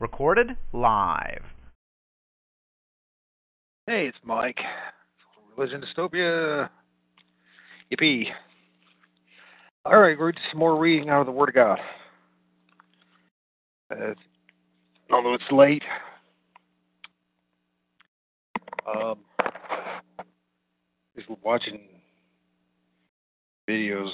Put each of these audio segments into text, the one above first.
Recorded live. Hey, it's Mike. Religion Dystopia. Yippee. All right, we're just more reading out of the Word of God. Uh, although it's late, um, just watching videos.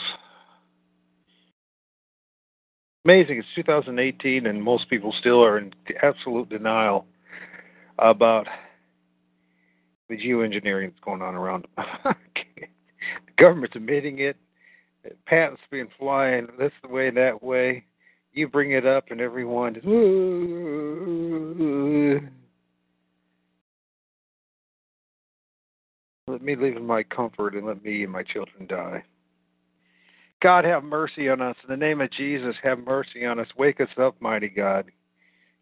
Amazing. It's 2018, and most people still are in absolute denial about the geoengineering that's going on around them. the government's admitting it patents being flying this way, that way. You bring it up, and everyone is. Let me live in my comfort, and let me and my children die. God, have mercy on us. In the name of Jesus, have mercy on us. Wake us up, mighty God.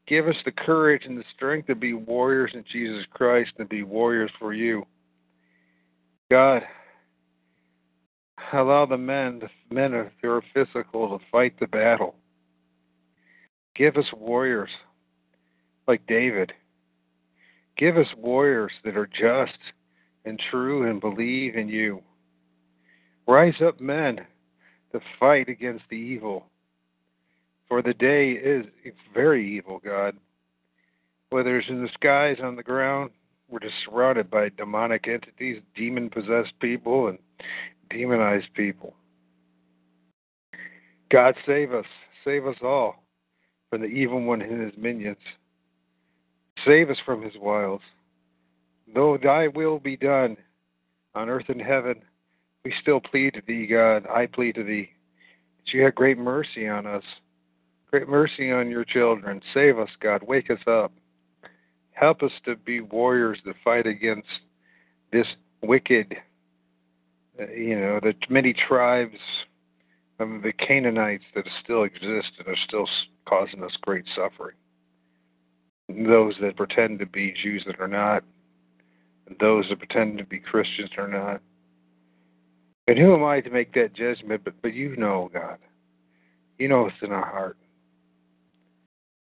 Give us the courage and the strength to be warriors in Jesus Christ and be warriors for you. God, allow the men, the men of your physical, to fight the battle. Give us warriors like David. Give us warriors that are just and true and believe in you. Rise up men to fight against the evil. For the day is very evil, God. Whether it's in the skies, on the ground, we're just surrounded by demonic entities, demon possessed people, and demonized people. God save us, save us all from the evil one and his minions. Save us from his wiles. Though thy will be done on earth and heaven, we still plead to thee, God. I plead to thee that you have great mercy on us, great mercy on your children. Save us, God. Wake us up. Help us to be warriors to fight against this wicked uh, you know, the many tribes of the Canaanites that still exist and are still causing us great suffering. Those that pretend to be Jews that are not, and those that pretend to be Christians that are not. And who am I to make that judgment? But but you know, God. You know what's in our heart.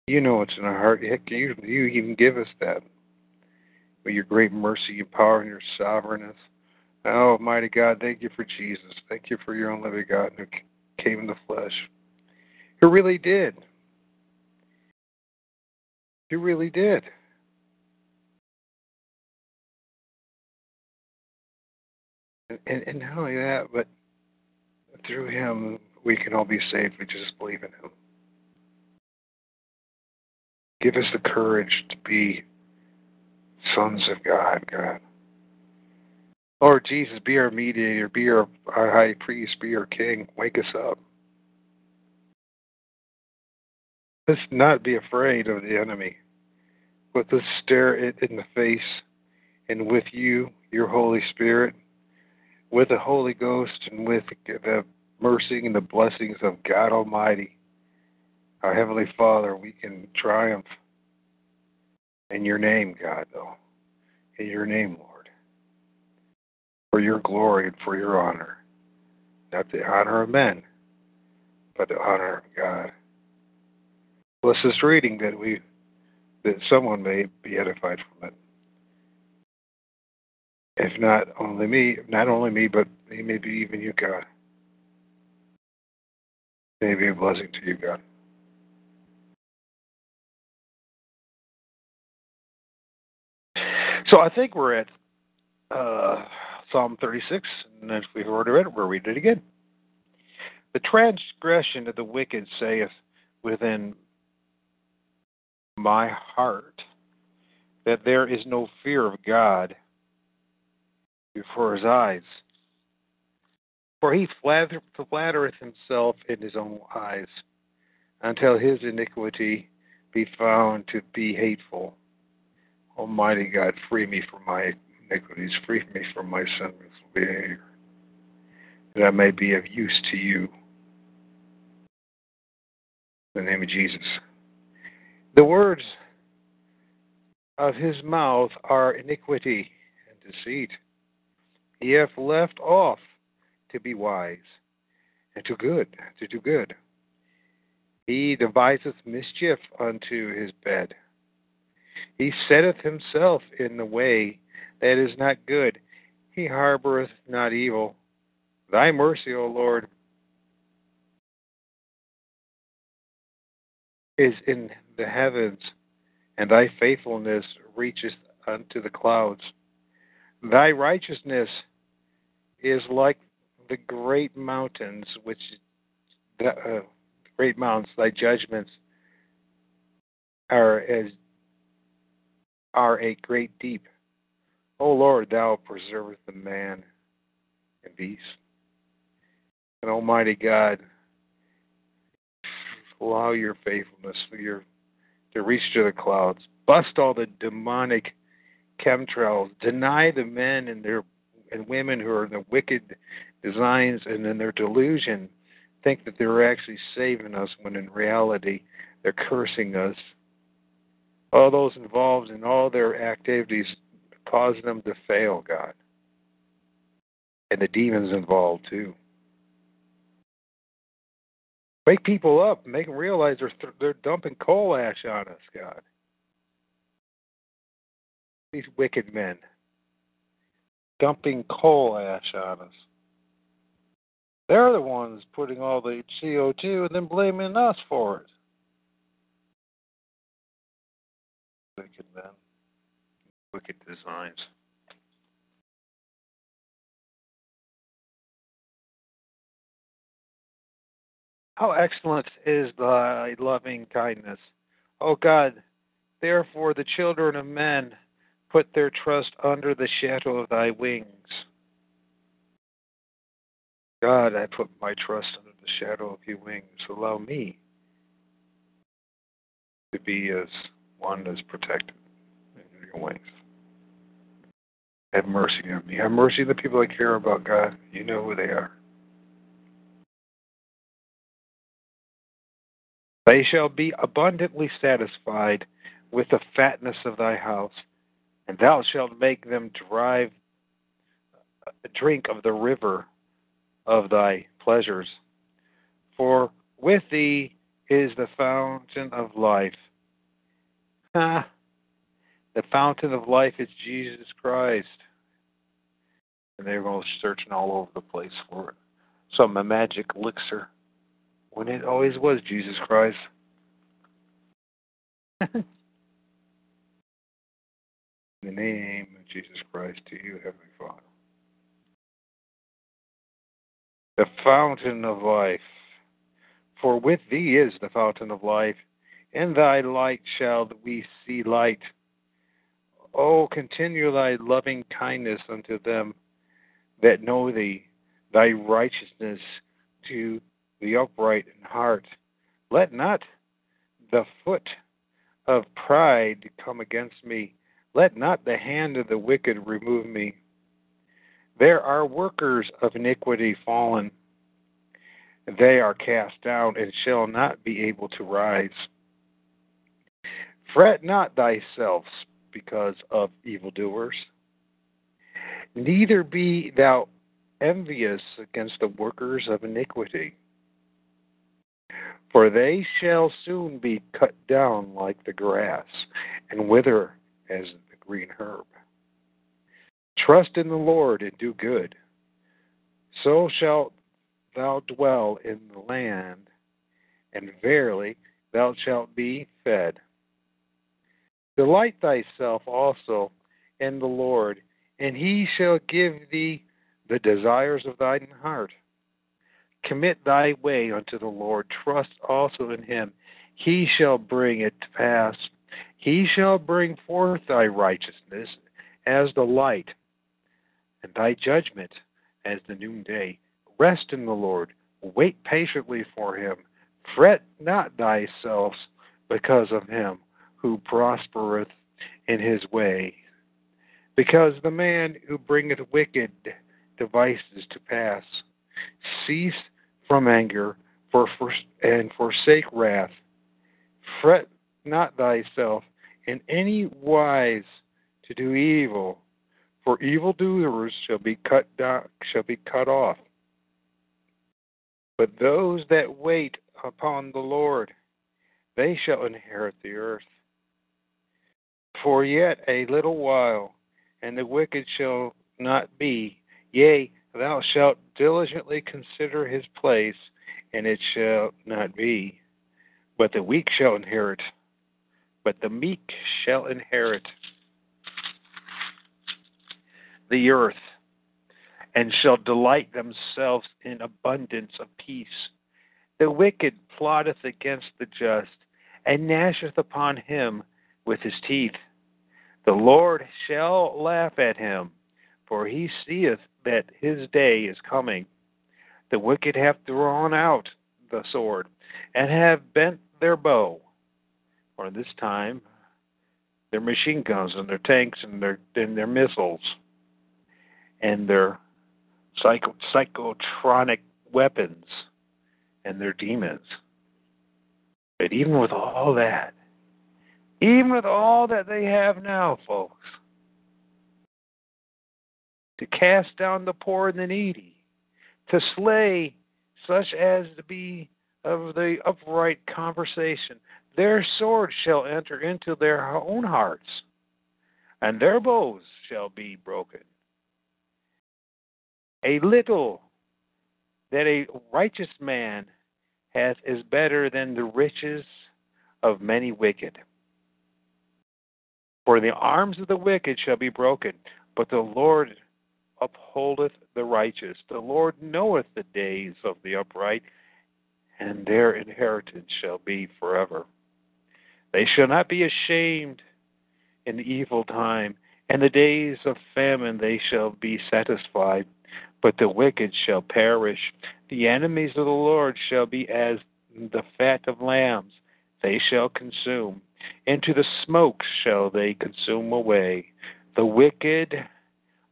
You know what's in our heart. Heck, you you even give us that. With your great mercy, your power, and your sovereignness. Oh, mighty God, thank you for Jesus. Thank you for your own living God who came in the flesh. Who really did. He really did. And, and not only that, but through him we can all be saved. We just believe in him. Give us the courage to be sons of God, God. Lord Jesus, be our mediator, be our, our high priest, be our king. Wake us up. Let's not be afraid of the enemy, but let's stare it in the face and with you, your Holy Spirit, with the Holy Ghost, and with the mercy and the blessings of God Almighty, our Heavenly Father, we can triumph in your name, God, though. In your name, Lord for your glory and for your honor. Not the honor of men, but the honor of God. Bless this reading that we that someone may be edified from it. If not only me, not only me, but maybe even you, God. May be a blessing to you, God. So I think we're at uh, Psalm 36, and as we've already read it, we'll read it again. The transgression of the wicked saith within my heart that there is no fear of God before his eyes. For he flatter, flattereth himself in his own eyes, until his iniquity be found to be hateful. Almighty God, free me from my iniquities, free me from my sinful behavior, that I may be of use to you. In the name of Jesus. The words of his mouth are iniquity and deceit. He hath left off to be wise, and to good, to do good. He deviseth mischief unto his bed. He setteth himself in the way that is not good. He harboreth not evil. Thy mercy, O Lord, is in the heavens, and thy faithfulness reacheth unto the clouds. Thy righteousness is like the great mountains which the uh, great mountains thy judgments are as are a great deep. O lord thou preservest the man and beast and almighty god allow your faithfulness for your to reach to the clouds. Bust all the demonic chemtrails. Deny the men and their and women who are in the wicked designs and in their delusion think that they're actually saving us when in reality they're cursing us. All those involved in all their activities cause them to fail, God. And the demons involved too. Wake people up, make them realize they're they're dumping coal ash on us, God. These wicked men dumping coal ash on us. They're the ones putting all the CO2 and then blaming us for it. Wicked men, wicked designs. How excellent is thy loving kindness, O God! Therefore, the children of men put their trust under the shadow of thy wings. God, I put my trust under the shadow of your wings. Allow me to be as one that's protected in your wings. Have mercy on me. Have mercy on the people I care about, God. You know who they are. They shall be abundantly satisfied with the fatness of thy house, and thou shalt make them drive drink of the river of thy pleasures. For with thee is the fountain of life. Ah, the fountain of life is Jesus Christ. And they're going searching all over the place for it. Some magic elixir when it always was Jesus Christ. In the name of Jesus Christ, to you, Heavenly Father. the fountain of life. For with thee is the fountain of life. In thy light shall we see light. O continue thy loving kindness unto them that know thee, thy righteousness to the upright in heart. Let not the foot of pride come against me. Let not the hand of the wicked remove me. There are workers of iniquity fallen. They are cast down and shall not be able to rise. Fret not thyself because of evildoers, neither be thou envious against the workers of iniquity. For they shall soon be cut down like the grass, and wither as the green herb. Trust in the Lord and do good. So shalt thou dwell in the land, and verily thou shalt be fed. Delight thyself also in the Lord, and he shall give thee the desires of thine heart. Commit thy way unto the Lord, trust also in him. He shall bring it to pass. He shall bring forth thy righteousness as the light, and thy judgment as the noonday. Rest in the Lord. Wait patiently for him. Fret not thyself because of him who prospereth in his way, because the man who bringeth wicked devices to pass. Cease from anger for, for, and forsake wrath. Fret not thyself in any wise to do evil, for evildoers shall be cut down, shall be cut off. But those that wait upon the Lord, they shall inherit the earth. For yet a little while, and the wicked shall not be. Yea, thou shalt diligently consider his place, and it shall not be. But the weak shall inherit, but the meek shall inherit the earth, and shall delight themselves in abundance of peace. The wicked plotteth against the just, and gnasheth upon him with his teeth. The Lord shall laugh at him, for he seeth that his day is coming. The wicked have drawn out the sword, and have bent their bow, or this time their machine guns and their tanks and their and their missiles and their psycho, psychotronic weapons and their demons. But even with all that, even with all that they have now, folks, to cast down the poor and the needy, to slay such as to be of the upright conversation, their sword shall enter into their own hearts, and their bows shall be broken. A little that a righteous man hath is better than the riches of many wicked. For the arms of the wicked shall be broken, but the Lord upholdeth the righteous. The Lord knoweth the days of the upright, and their inheritance shall be forever. They shall not be ashamed in the evil time, and the days of famine they shall be satisfied but the wicked shall perish. The enemies of the Lord shall be as the fat of lambs, they shall consume. Into the smoke shall they consume away. The wicked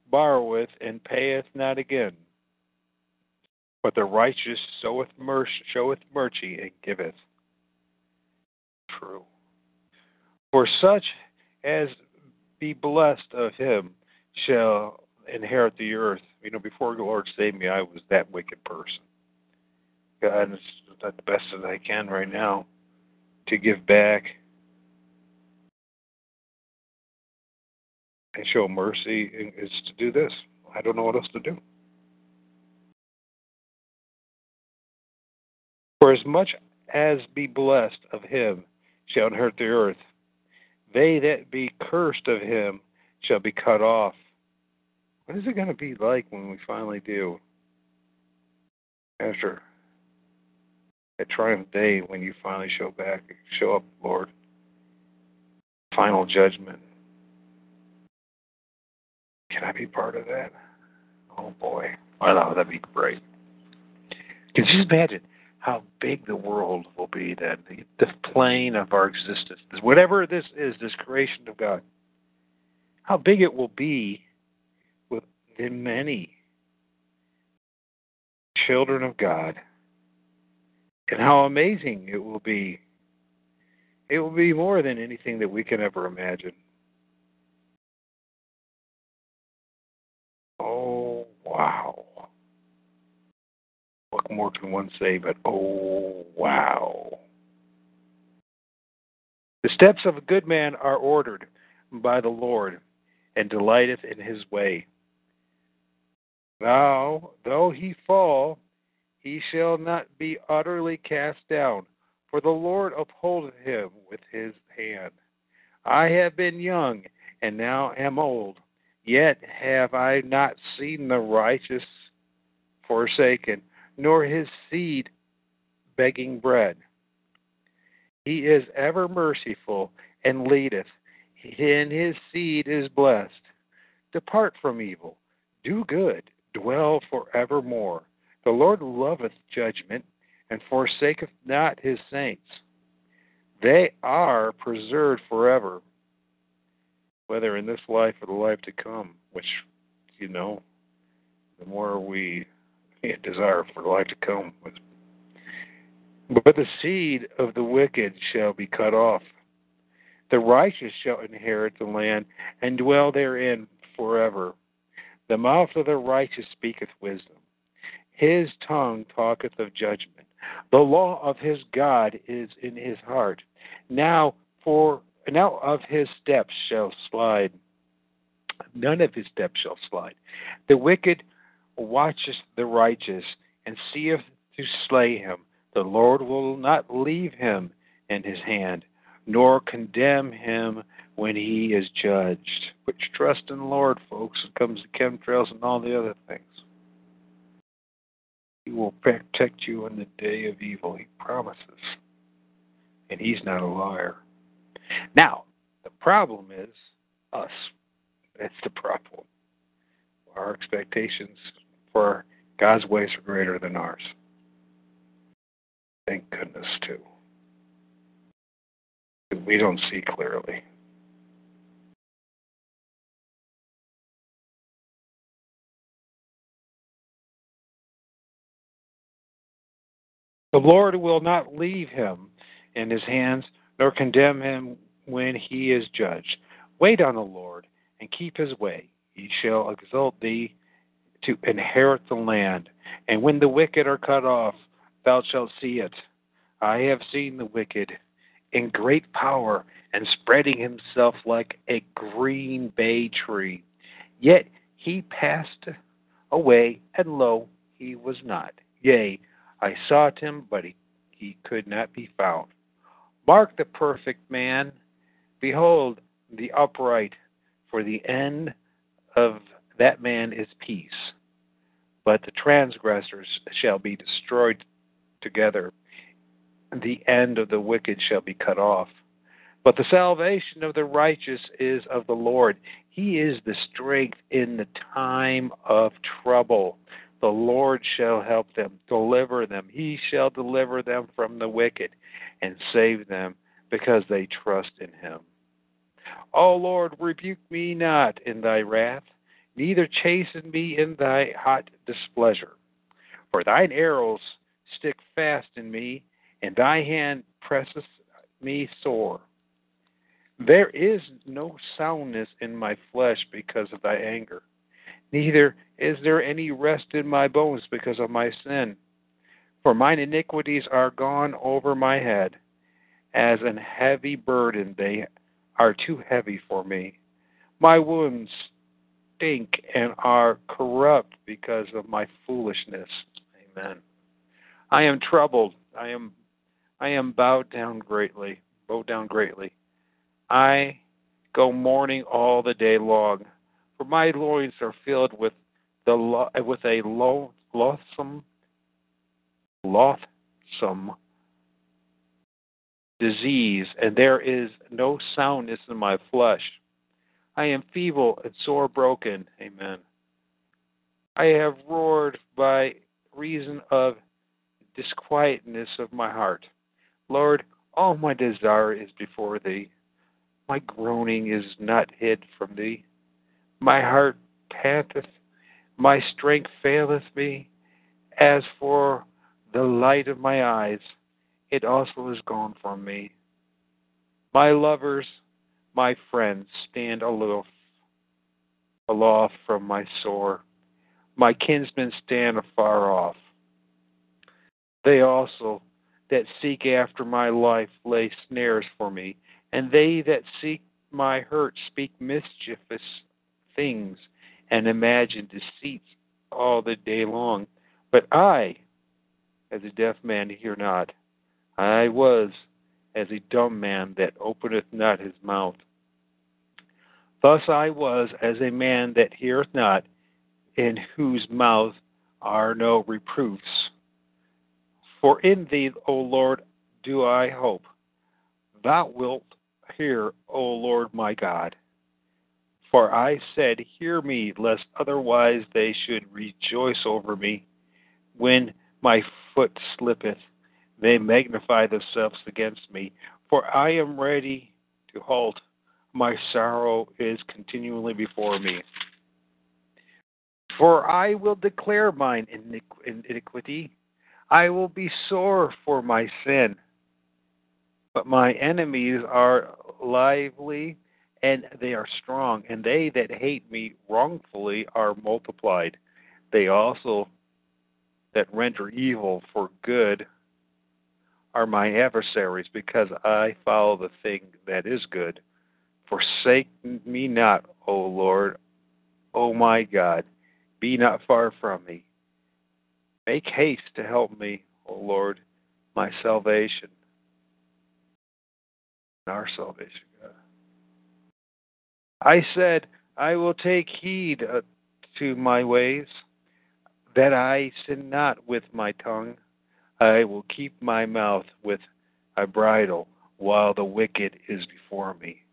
borroweth and payeth not again. But the righteous soweth mercy, showeth mercy and giveth. True. For such as be blessed of him shall inherit the earth. You know, before the Lord saved me, I was that wicked person. God is the best that I can right now to give back and show mercy is to do this. I don't know what else to do. For as much as be blessed of him shall inherit the earth, they that be cursed of him shall be cut off. What is it going to be like when we finally do? After that triumph day, when you finally show back, show up, Lord. Final judgment. Can I be part of that? Oh boy, I know that'd be great. Can you just imagine how big the world will be then? The, the plane of our existence, whatever this is, this creation of God, how big it will be in many children of God, and how amazing it will be. It will be more than anything that we can ever imagine. Oh, wow. More can one say but, oh, wow. The steps of a good man are ordered by the Lord, and delighteth in his way. Now, though he fall, he shall not be utterly cast down, for the Lord upholdeth him with his hand. I have been young, and now am old, yet have I not seen the righteous forsaken, nor his seed begging bread. He is ever merciful and leadeth, and his seed is blessed. Depart from evil, do good dwell forevermore. The Lord loveth judgment, and forsaketh not his saints. They are preserved forever, whether in this life or the life to come, which, you know, the more we desire for life to come. But the seed of the wicked shall be cut off. The righteous shall inherit the land and dwell therein forever. The mouth of the righteous speaketh wisdom. His tongue talketh of judgment. The law of his God is in his heart. Now for now of his steps shall slide. None of his steps shall slide. The wicked watcheth the righteous and seeth to slay him. The Lord will not leave him in his hand, nor condemn him when he is judged. Which trust in the Lord, folks. It comes to chemtrails and all the other things. He will protect you in the day of evil, he promises. And he's not a liar. Now, the problem is us. That's the problem. Our expectations for God's ways are greater than ours. Thank goodness, too. We don't see clearly. The Lord will not leave him in his hands, nor condemn him when he is judged. Wait on the Lord and keep his way. He shall exalt thee to inherit the land. And when the wicked are cut off, thou shalt see it. I have seen the wicked in great power and spreading himself like a green bay tree. Yet he passed away, and lo, he was not. Yea, I sought him, but he, he could not be found. Mark the perfect man. Behold the upright, for the end of that man is peace. But the transgressors shall be destroyed together. The end of the wicked shall be cut off. But the salvation of the righteous is of the Lord. He is the strength in the time of trouble. The Lord shall help them, deliver them. He shall deliver them from the wicked and save them because they trust in him. O Lord, rebuke me not in thy wrath, neither chasten me in thy hot displeasure. For thine arrows stick fast in me, and thy hand presseth me sore. There is no soundness in my flesh because of thy anger neither is there any rest in my bones because of my sin. For mine iniquities are gone over my head. As an heavy burden, they are too heavy for me. My wounds stink and are corrupt because of my foolishness. Amen. I am troubled. I am I am bowed down greatly. Bowed down greatly. I go mourning all the day long. For my loins are filled with the with a loathsome, loathsome disease, and there is no soundness in my flesh. I am feeble and sore broken. Amen. I have roared by reason of disquietness of my heart. Lord, all my desire is before thee. My groaning is not hid from thee. My heart panteth, my strength faileth me. As for the light of my eyes, it also is gone from me. My lovers, my friends, stand aloof, aloft from my sore. My kinsmen stand afar off. They also that seek after my life lay snares for me, and they that seek my hurt speak mischievous things and imagine deceits all the day long. But I, as a deaf man, hear not. I was as a dumb man that openeth not his mouth. Thus I was as a man that heareth not, in whose mouth are no reproofs. For in thee, O Lord, do I hope. Thou wilt hear, O Lord my God. For I said, Hear me, lest otherwise they should rejoice over me. when my foot slippeth, they magnify themselves against me. For I am ready to halt. My sorrow is continually before me. For I will declare mine iniquity. I will be sore for my sin. But my enemies are lively and they are strong, and they that hate me wrongfully are multiplied. They also that render evil for good are my adversaries, because I follow the thing that is good. Forsake me not, O Lord, O my God, be not far from me. Make haste to help me, O Lord, my salvation. Our salvation, God. I said, I will take heed uh, to my ways, that I sin not with my tongue. I will keep my mouth with a bridle while the wicked is before me.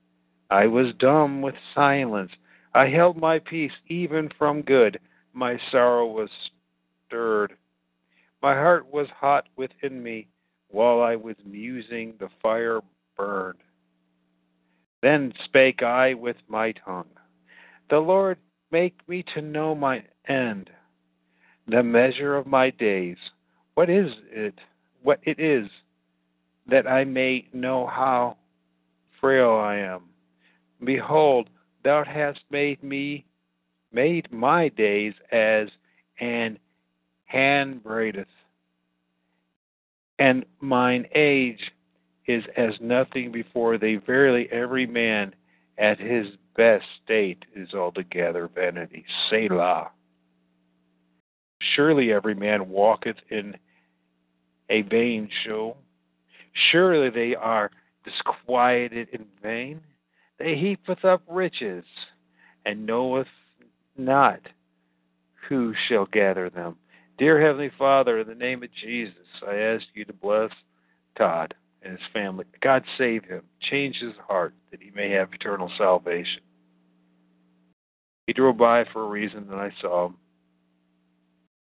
I was dumb with silence. I held my peace even from good. My sorrow was stirred. My heart was hot within me while I was musing, the fire burned. Then spake I with my tongue. The Lord make me to know my end, the measure of my days. What is it? What it is, that I may know how frail I am. Behold, thou hast made me made my days as an hand braideth, and mine age is as nothing before thee. Verily, every man at his best state is altogether vanity. Selah. Surely every man walketh in a vain show. Surely they are disquieted in vain. They heapeth up riches, and knoweth not who shall gather them. Dear Heavenly Father, in the name of Jesus, I ask you to bless Todd and his family. God save him, change his heart that he may have eternal salvation. He drove by for a reason, that I saw him.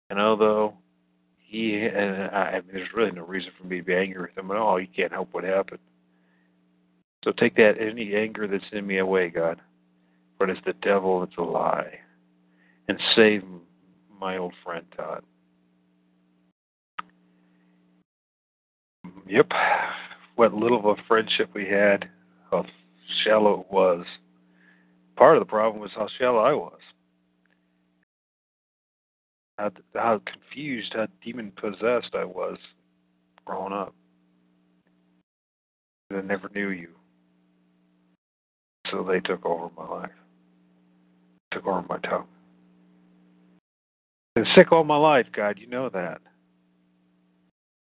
And although he and I, I mean, there's really no reason for me to be angry with him at all. You can't help what happened. So take that any anger that's in me away, God. For it's the devil, it's a lie. And save my old friend Todd. Yep. What little of a friendship we had, how shallow it was. Part of the problem was how shallow I was. How, how confused, how demon possessed I was growing up. I never knew you. So they took over my life, took over my tongue. Been sick all my life, God, you know that.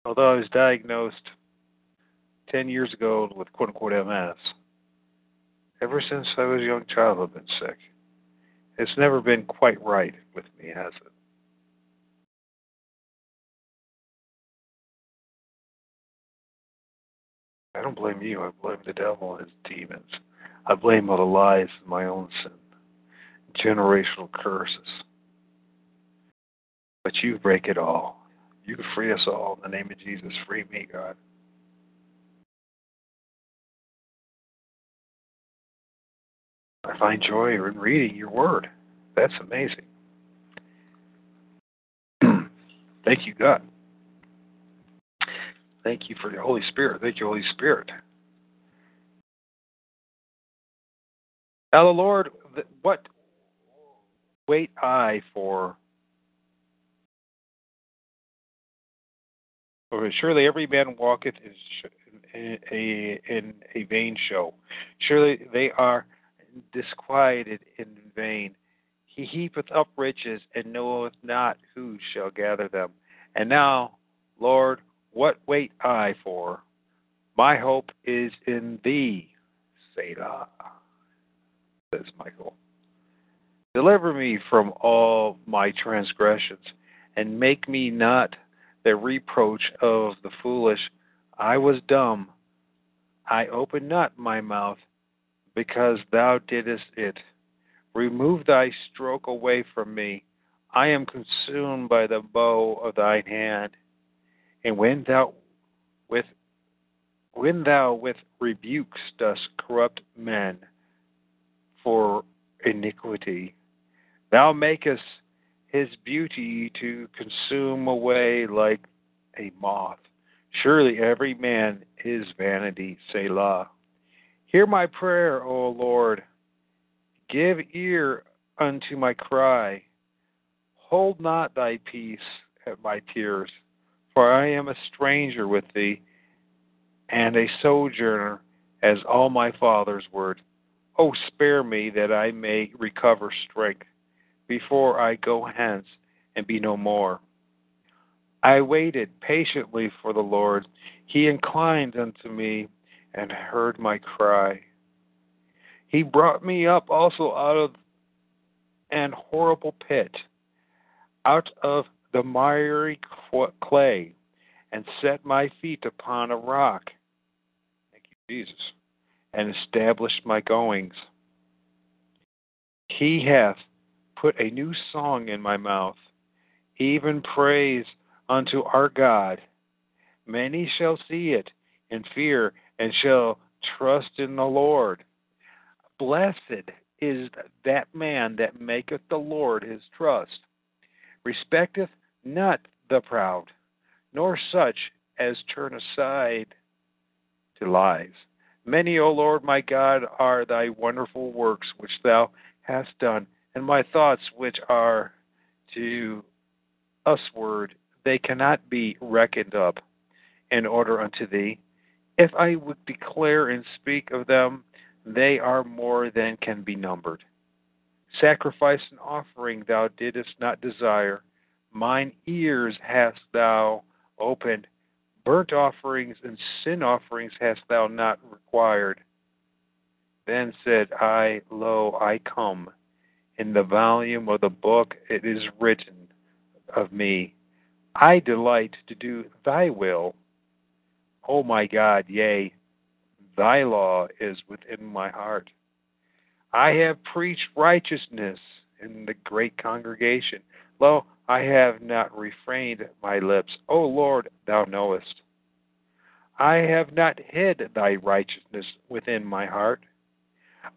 Although I was diagnosed 10 years ago with quote unquote MS, ever since I was a young child, I've been sick. It's never been quite right with me, has it? Don't blame you. I blame the devil and his demons. I blame all the lies and my own sin, generational curses. But you break it all. You free us all. In the name of Jesus, free me, God. I find joy in reading your word. That's amazing. Thank you, God. Thank you for the Holy Spirit. Thank you, Holy Spirit. Now, the Lord, what wait I for? For surely every man walketh in a, in a vain show. Surely they are disquieted in vain. He heapeth up riches and knoweth not who shall gather them. And now, Lord, what wait I for? My hope is in thee, Selah says Michael. Deliver me from all my transgressions, and make me not the reproach of the foolish. I was dumb. I opened not my mouth, because thou didst it. Remove thy stroke away from me, I am consumed by the bow of thine hand. And when thou with when thou with rebukes dost corrupt men for iniquity, thou makest his beauty to consume away like a moth. Surely every man is vanity, Selah. Hear my prayer, O Lord. Give ear unto my cry. Hold not thy peace at my tears, for I am a stranger with thee, and a sojourner as all my fathers were. O spare me that I may recover strength before I go hence and be no more. I waited patiently for the Lord. He inclined unto me and heard my cry. He brought me up also out of an horrible pit out of the miry clay and set my feet upon a rock. Thank you, Jesus. And established my goings. He hath put a new song in my mouth, even praise unto our God. Many shall see it and fear and shall trust in the Lord. Blessed is that man that maketh the Lord his trust respecteth not the proud, nor such as turn aside to lies. Many, O Lord my God, are thy wonderful works which thou hast done, and my thoughts which are to usward, they cannot be reckoned up in order unto thee. If I would declare and speak of them, they are more than can be numbered. Sacrifice and offering thou didst not desire. Mine ears hast thou opened. Burnt offerings and sin offerings hast thou not required. Then said I, Lo, I come. In the volume of the book it is written of me. I delight to do thy will. O my God, yea, thy law is within my heart. I have preached righteousness in the great congregation. Lo, I have not refrained my lips. O Lord, thou knowest. I have not hid thy righteousness within my heart.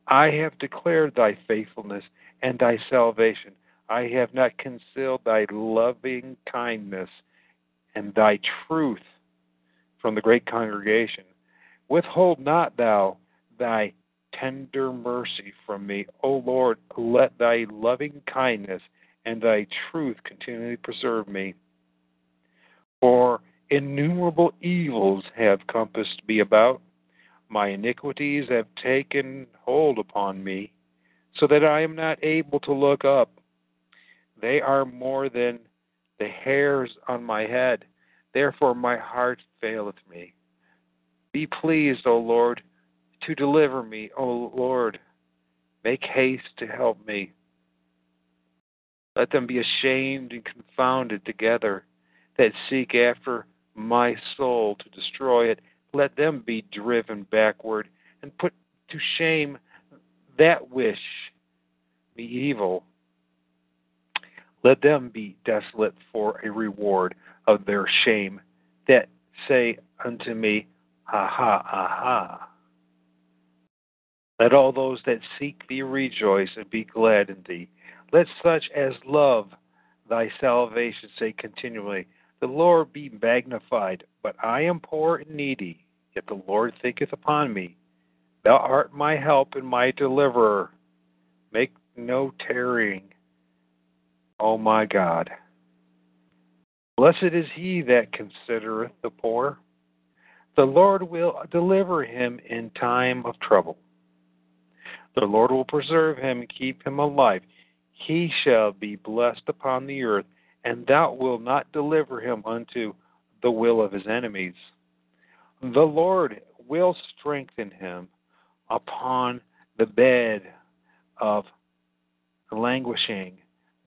I have declared thy faithfulness and thy salvation. I have not concealed thy loving kindness and thy truth from the great congregation. Withhold not thou thy tender mercy from me. O Lord, let thy loving kindness and thy truth continually preserve me. For innumerable evils have compassed me about, my iniquities have taken hold upon me, so that I am not able to look up. They are more than the hairs on my head, therefore my heart faileth me. Be pleased, O Lord, to deliver me, O Lord. Make haste to help me. Let them be ashamed and confounded together that seek after my soul to destroy it. Let them be driven backward and put to shame that wish me evil. Let them be desolate for a reward of their shame that say unto me, Aha, aha. Let all those that seek thee rejoice and be glad in thee. Let such as love thy salvation say continually, The Lord be magnified, but I am poor and needy, yet the Lord thinketh upon me. Thou art my help and my deliverer. Make no tarrying, O my God. Blessed is he that considereth the poor. The Lord will deliver him in time of trouble. The Lord will preserve him and keep him alive he shall be blessed upon the earth, and thou wilt not deliver him unto the will of his enemies. The Lord will strengthen him upon the bed of languishing.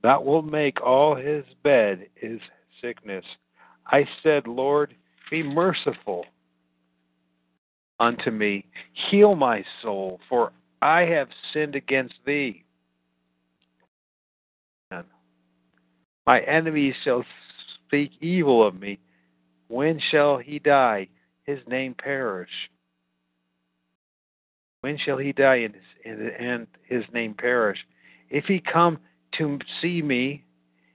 That will make all his bed his sickness. I said, Lord, be merciful unto me. Heal my soul, for I have sinned against thee. My enemies shall speak evil of me. When shall he die? His name perish. When shall he die and his, name perish? If he come to see me,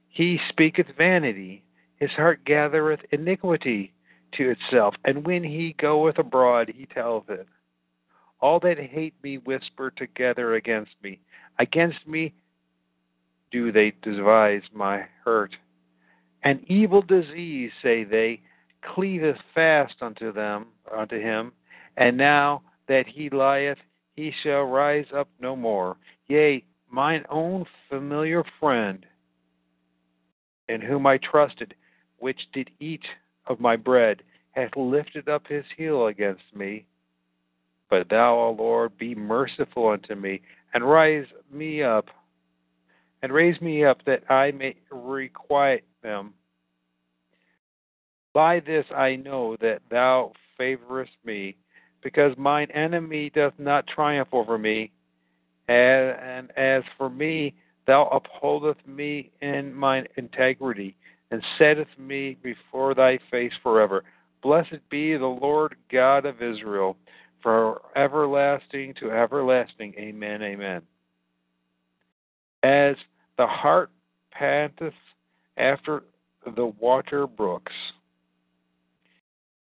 he speaketh vanity. His heart gathereth iniquity to itself, and when he goeth abroad, he telleth it. All that hate me whisper together against me. Against me do they devise my hurt. An evil disease, say they, cleaveth fast unto them, unto him, and now that he lieth, he shall rise up no more. Yea, mine own familiar friend, in whom I trusted, which did eat of my bread, hath lifted up his heel against me. But thou, O Lord, be merciful unto me, and rise me up, and raise me up, that I may requite them. By this I know that thou favorest me, because mine enemy doth not triumph over me. And as for me, thou upholdest me in mine integrity, and settest me before thy face forever. Blessed be the Lord God of Israel, from everlasting to everlasting. Amen, amen. As the hart panteth after the water brooks,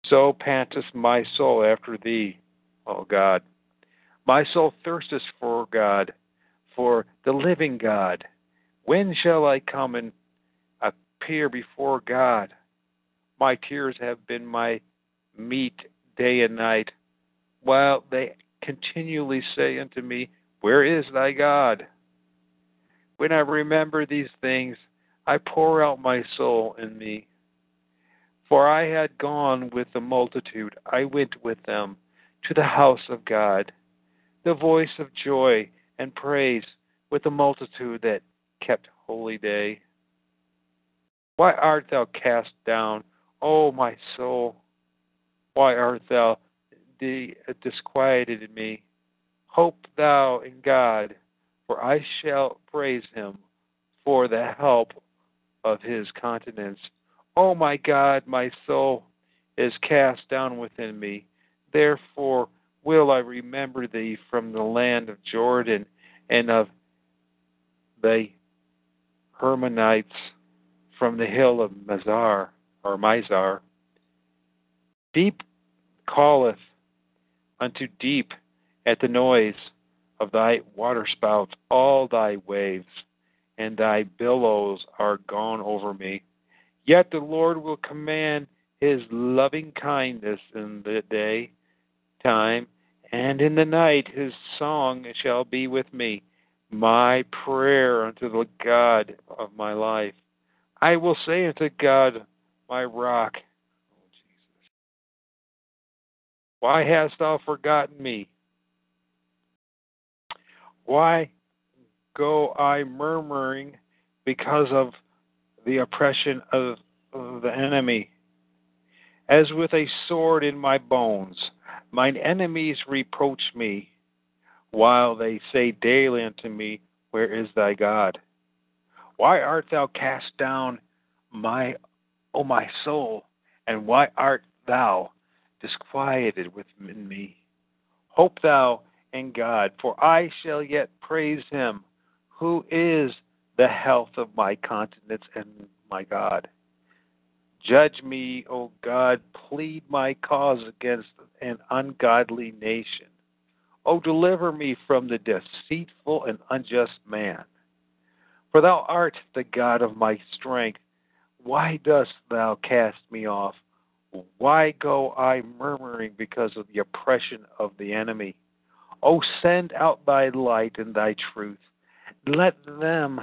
so panteth my soul after thee, O God. My soul thirsteth for God, for the living God. When shall I come and appear before God? My tears have been my meat day and night, while they continually say unto me, Where is thy God? When I remember these things, I pour out my soul in me. For I had gone with the multitude, I went with them to the house of God, the voice of joy and praise with the multitude that kept holy day. Why art thou cast down, O my soul? Why art thou disquieted in me? Hope thou in God, for I shall praise him for the help of his countenance. O my God, my soul is cast down within me. Therefore will I remember thee from the land of Jordan and of the Hermonites from the hill of Mazar or Mizar. Deep calleth unto deep at the noise of thy waterspouts, all thy waves and thy billows are gone over me. Yet the Lord will command his loving kindness in the day time, and in the night his song shall be with me, my prayer unto the God of my life. I will say unto God, my rock, oh, Jesus, why hast thou forgotten me? Why go I murmuring because of the oppression of, of the enemy? As with a sword in my bones, mine enemies reproach me, while they say daily unto me, Where is thy God? Why art thou cast down, my O my soul, and why art thou disquieted within me? Hope thou in God, for I shall yet praise him, who is the health of my countenance and my God. Judge me, O God, plead my cause against an ungodly nation. O deliver me from the deceitful and unjust man. For thou art the God of my strength. Why dost thou cast me off? Why go I murmuring because of the oppression of the enemy? O send out thy light and thy truth. Let them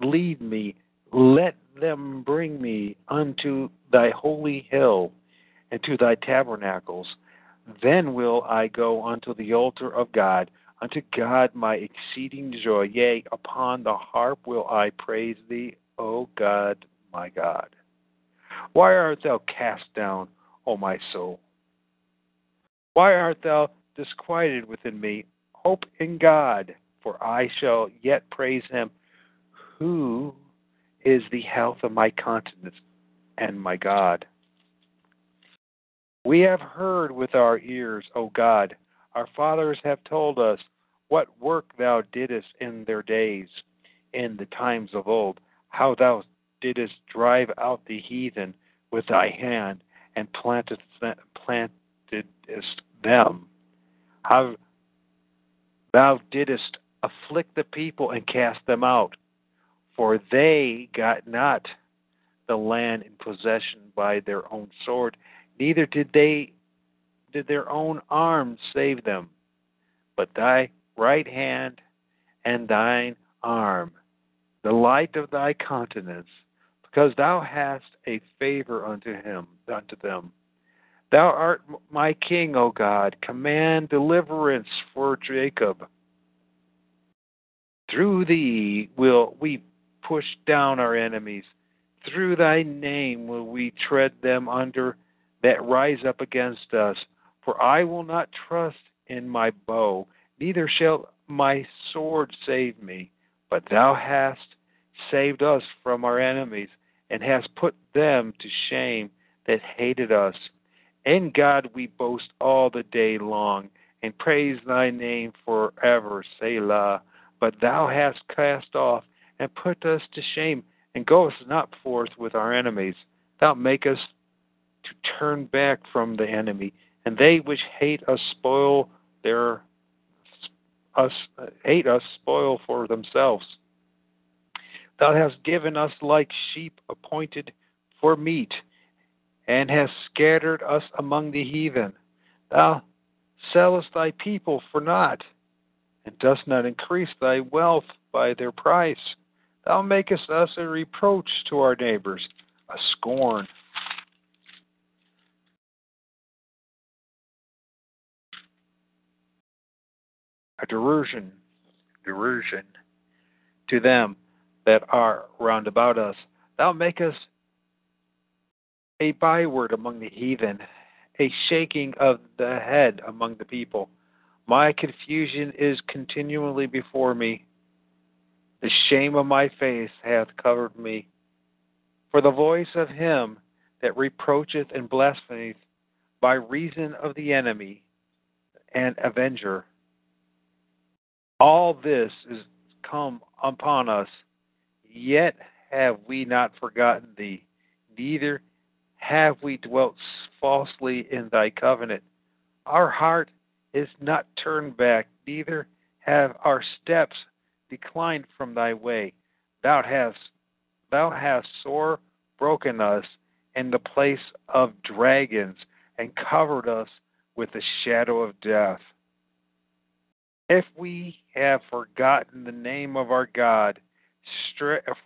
lead me. Let them bring me unto thy holy hill and to thy tabernacles. Then will I go unto the altar of God, unto God my exceeding joy. Yea, upon the harp will I praise thee, O God, my God. Why art thou cast down, O my soul? Why art thou disquieted within me? Hope in God, for I shall yet praise him who is the health of my countenance and my God. We have heard with our ears, O God, our fathers have told us what work thou didst in their days, in the times of old, how thou didst drive out the heathen with thy hand and planted plantedst them. How thou didst afflict the people and cast them out, for they got not the land in possession by their own sword, neither did they did their own arm save them, but thy right hand and thine arm, the light of thy countenance, because thou hast a favor unto him unto them. Thou art my king, O God. Command deliverance for Jacob. Through thee will we push down our enemies. Through thy name will we tread them under that rise up against us. For I will not trust in my bow, neither shall my sword save me. But thou hast saved us from our enemies, and hast put them to shame that hated us. In God we boast all the day long, and praise thy name forever, Selah. But thou hast cast off and put us to shame, and goest not forth with our enemies. Thou makest us to turn back from the enemy, and they which hate us spoil their us hate us spoil for themselves. Thou hast given us like sheep appointed for meat, and hast scattered us among the heathen. Thou sellest thy people for naught, and dost not increase thy wealth by their price. Thou makest us a reproach to our neighbors, a scorn. A derision, derision to them that are round about us. Thou makest a byword among the heathen, a shaking of the head among the people. My confusion is continually before me. The shame of my face hath covered me. For the voice of him that reproacheth and blasphemeth by reason of the enemy and avenger, all this is come upon us, yet have we not forgotten thee, neither have we dwelt falsely in thy covenant. Our heart is not turned back, neither have our steps declined from thy way. Thou hast thou hast sore broken us in the place of dragons and covered us with the shadow of death. If we have forgotten the name of our God,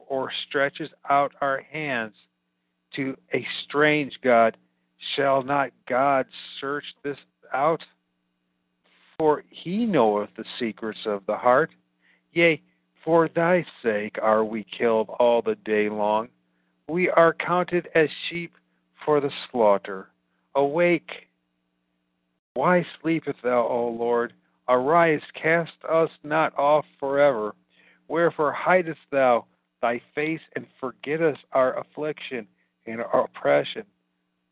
or stretches out our hands to a strange God, shall not God search this out? For he knoweth the secrets of the heart. Yea, for thy sake are we killed all the day long. We are counted as sheep for the slaughter. Awake! Why sleepest thou, O Lord? Arise, cast us not off forever. Wherefore hidest thou thy face and forgettest our affliction and our oppression?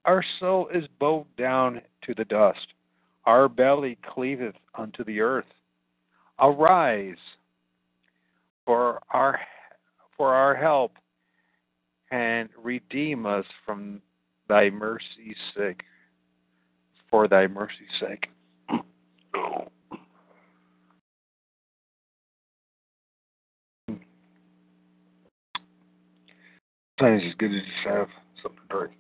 Our soul is bowed down to the dust, our belly cleaveth unto the earth. Arise for our for our help and redeem us from thy mercy's sake. For thy mercy's sake. Sometimes it's good to just have something to drink.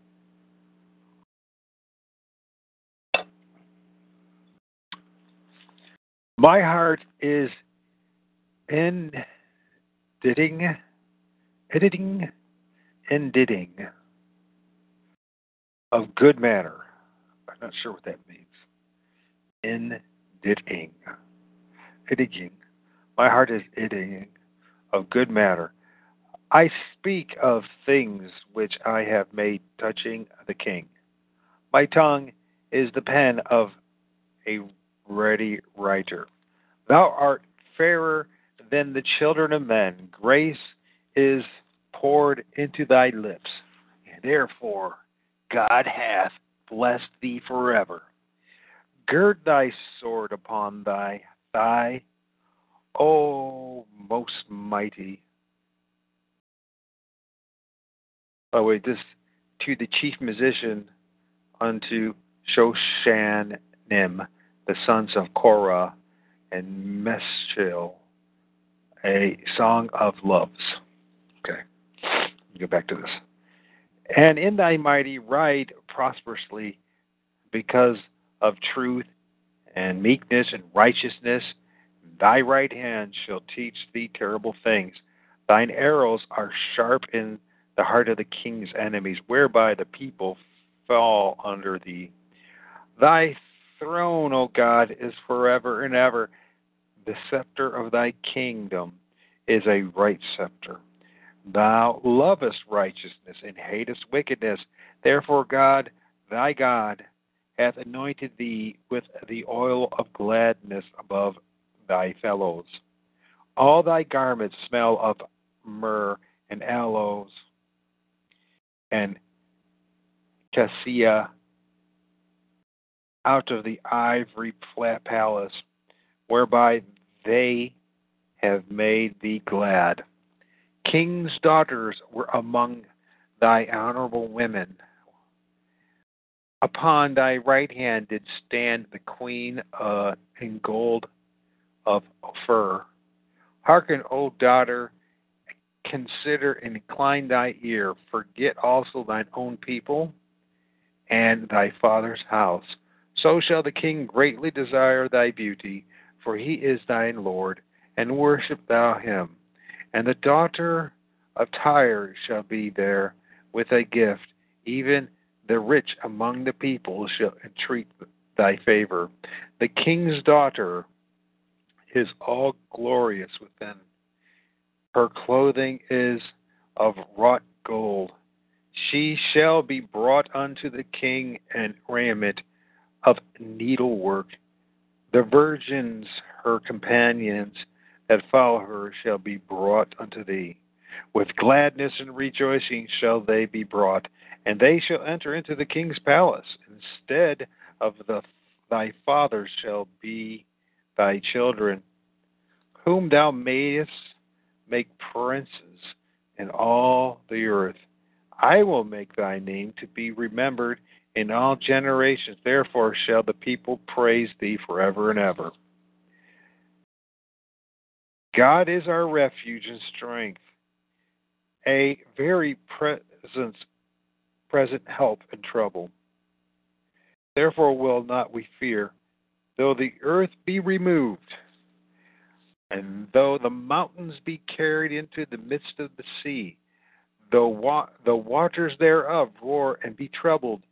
My heart is in editing, editing, and editing of good manner. I'm not sure what that means. In editing, editing. My heart is editing of good matter. I speak of things which I have made touching the king. My tongue is the pen of a ready writer. Thou art fairer than the children of men. Grace is poured into thy lips. Therefore God hath blessed thee forever. Gird thy sword upon thy thigh, O most mighty. Oh, By the way, this to the chief musician unto Shoshannim, the sons of Korah, and Meschil, a song of loves. Okay, go back to this. And in thy mighty right prosperously because of truth and meekness and righteousness. Thy right hand shall teach thee terrible things. Thine arrows are sharp in the heart of the king's enemies, whereby the people fall under thee. Thy throne, O God, is forever and ever. The scepter of thy kingdom is a right scepter. Thou lovest righteousness and hatest wickedness. Therefore, God, thy God, hath anointed thee with the oil of gladness above thy fellows. All thy garments smell of myrrh and aloes and cassia out of the ivory flat palace, whereby they have made thee glad. King's daughters were among thy honorable women. Upon thy right hand did stand the queen uh, in gold of Ophir. Hearken, O daughter, consider and incline thy ear. Forget also thine own people and thy father's house. So shall the king greatly desire thy beauty, for he is thine Lord, and worship thou him. And the daughter of Tyre shall be there with a gift, even the rich among the people shall entreat thy favor. The king's daughter is all glorious within. Her clothing is of wrought gold. She shall be brought unto the king and raiment of needlework. The virgins, her companions that follow her, shall be brought unto thee. With gladness and rejoicing shall they be brought, and they shall enter into the king's palace. Instead of the, thy fathers shall be thy children, whom thou mayest make princes in all the earth. I will make thy name to be remembered in all generations. Therefore shall the people praise thee forever and ever. God is our refuge and strength, a very present present help in trouble. Therefore will not we fear, though the earth be removed, and though the mountains be carried into the midst of the sea, though wa- the waters thereof roar and be troubled,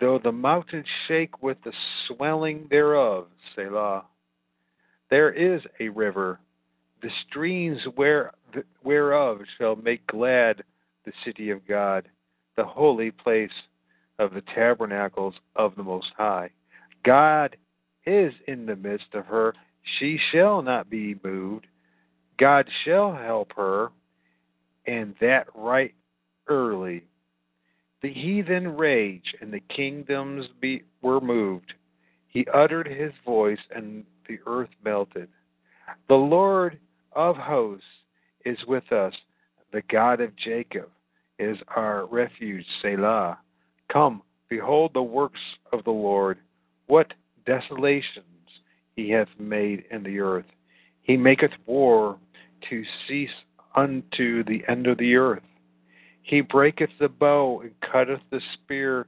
though the mountains shake with the swelling thereof, Selah. There is a river, the streams where, whereof shall make glad the city of God the holy place of the tabernacles of the Most High. God is in the midst of her. She shall not be moved. God shall help her, and that right early. The heathen rage, and the kingdoms be, were moved. He uttered his voice, and the earth melted. The Lord of hosts is with us, the God of Jacob is our refuge, Selah. Come, behold the works of the Lord, what desolations he hath made in the earth. He maketh war to cease unto the end of the earth. He breaketh the bow and cutteth the spear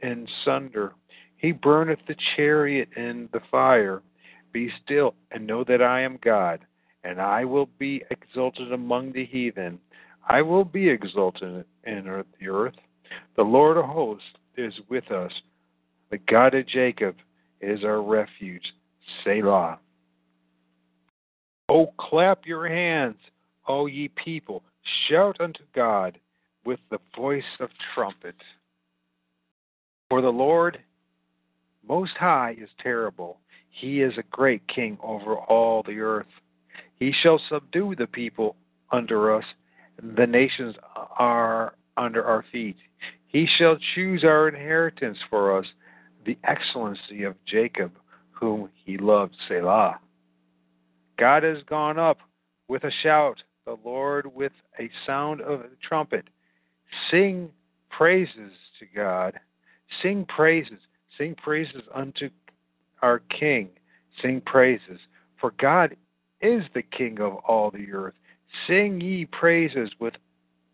in sunder. He burneth the chariot in the fire. Be still and know that I am God, and I will be exalted among the heathen. I will be exalted in the earth. The Lord of hosts is with us. The God of Jacob is our refuge. Selah. Oh, clap your hands, all ye people. Shout unto God with the voice of trumpet. For the Lord Most High is terrible. He is a great king over all the earth. He shall subdue the people under us the nations are under our feet. He shall choose our inheritance for us, the excellency of Jacob, whom he loved, Selah. God has gone up with a shout, the Lord with a sound of a trumpet. Sing praises to God. Sing praises. Sing praises unto our King. Sing praises. For God is the King of all the earth. Sing ye praises with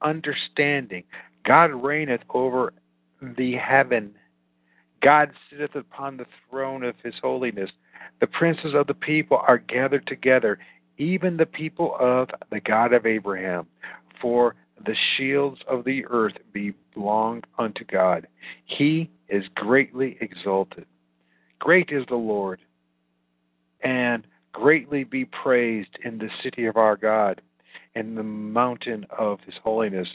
understanding. God reigneth over the heaven. God sitteth upon the throne of his holiness. The princes of the people are gathered together, even the people of the God of Abraham. For the shields of the earth belong unto God. He is greatly exalted. Great is the Lord, and greatly be praised in the city of our God, in the mountain of his holiness.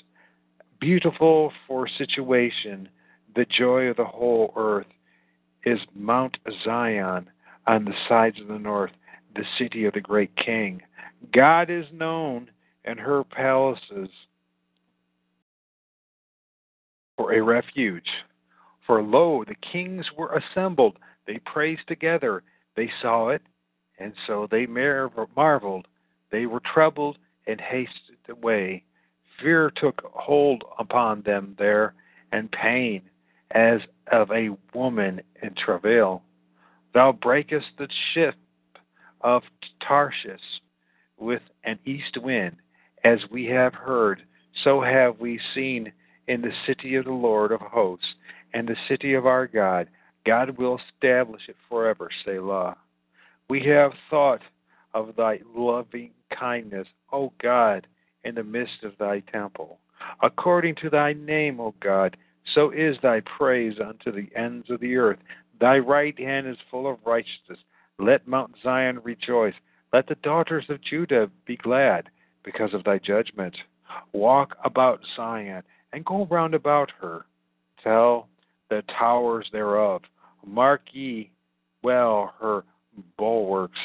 Beautiful for situation, the joy of the whole earth is Mount Zion on the sides of the north, the city of the great king. God is known in her palaces for a refuge. For lo, the kings were assembled. They praised together. They saw it, and so they marveled. They were troubled and hasted away. Fear took hold upon them there, and pain, as of a woman in travail. Thou breakest the ship of Tarshish with an east wind, as we have heard, so have we seen in the city of the Lord of hosts, and the city of our God. God will establish it forever, Selah. We have thought of thy loving kindness, O God, in the midst of thy temple. According to thy name, O God, so is thy praise unto the ends of the earth. Thy right hand is full of righteousness. Let Mount Zion rejoice. Let the daughters of Judah be glad because of thy judgment. Walk about Zion and go round about her. Tell the towers thereof. Mark ye well her bulwarks.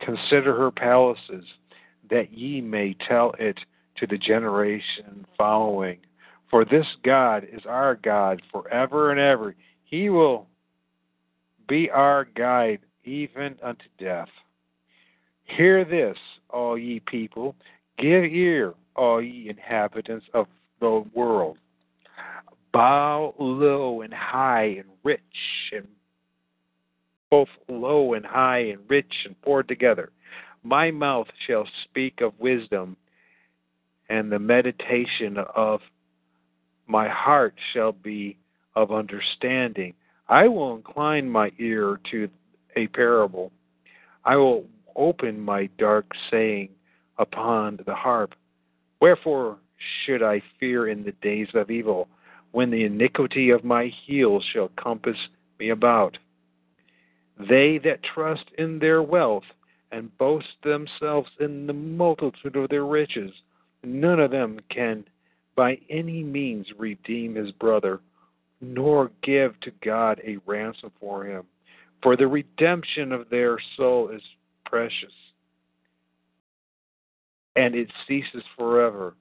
Consider her palaces, that ye may tell it to the generation following. For this God is our God forever and ever. He will be our guide even unto death. Hear this, all ye people. Give ear, all ye inhabitants of the world. Bow low and high and rich and both low and high and rich and poor together. My mouth shall speak of wisdom, and the meditation of my heart shall be of understanding. I will incline my ear to a parable. I will open my dark saying upon the harp. Wherefore should I fear in the days of evil, when the iniquity of my heels shall compass me about? They that trust in their wealth and boast themselves in the multitude of their riches, none of them can by any means redeem his brother, nor give to God a ransom for him. For the redemption of their soul is precious, and it ceases forever